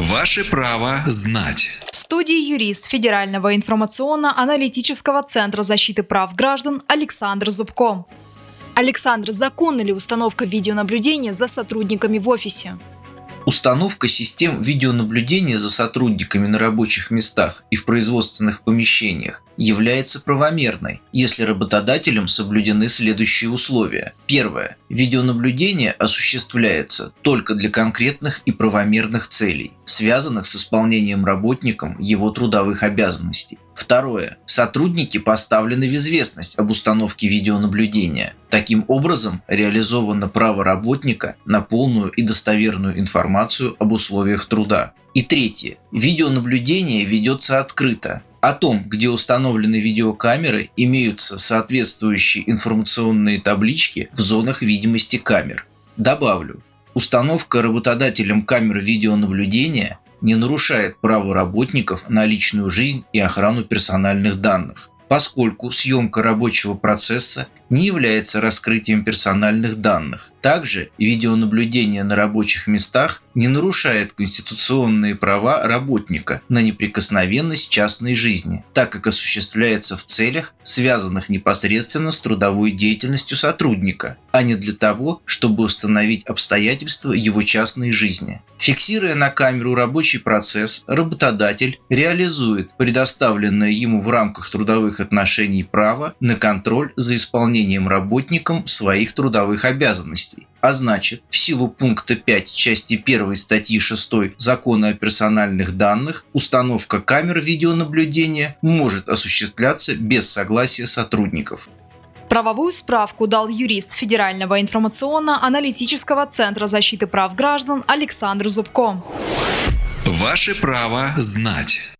Ваше право знать. В студии юрист Федерального информационно-аналитического центра защиты прав граждан Александр Зубко. Александр, законна ли установка видеонаблюдения за сотрудниками в офисе? Установка систем видеонаблюдения за сотрудниками на рабочих местах и в производственных помещениях является правомерной, если работодателем соблюдены следующие условия. Первое. Видеонаблюдение осуществляется только для конкретных и правомерных целей, связанных с исполнением работником его трудовых обязанностей. Второе. Сотрудники поставлены в известность об установке видеонаблюдения. Таким образом, реализовано право работника на полную и достоверную информацию об условиях труда. И третье. Видеонаблюдение ведется открыто. О том, где установлены видеокамеры, имеются соответствующие информационные таблички в зонах видимости камер. Добавлю, установка работодателем камер видеонаблюдения не нарушает право работников на личную жизнь и охрану персональных данных, поскольку съемка рабочего процесса не является раскрытием персональных данных. Также видеонаблюдение на рабочих местах не нарушает конституционные права работника на неприкосновенность частной жизни, так как осуществляется в целях, связанных непосредственно с трудовой деятельностью сотрудника, а не для того, чтобы установить обстоятельства его частной жизни. Фиксируя на камеру рабочий процесс, работодатель реализует предоставленное ему в рамках трудовых отношений право на контроль за исполнением работником своих трудовых обязанностей. А значит, в силу пункта 5 части 1 статьи 6 Закона о персональных данных, установка камер видеонаблюдения может осуществляться без согласия сотрудников. Правовую справку дал юрист Федерального информационно-аналитического центра защиты прав граждан Александр Зубко. Ваше право знать.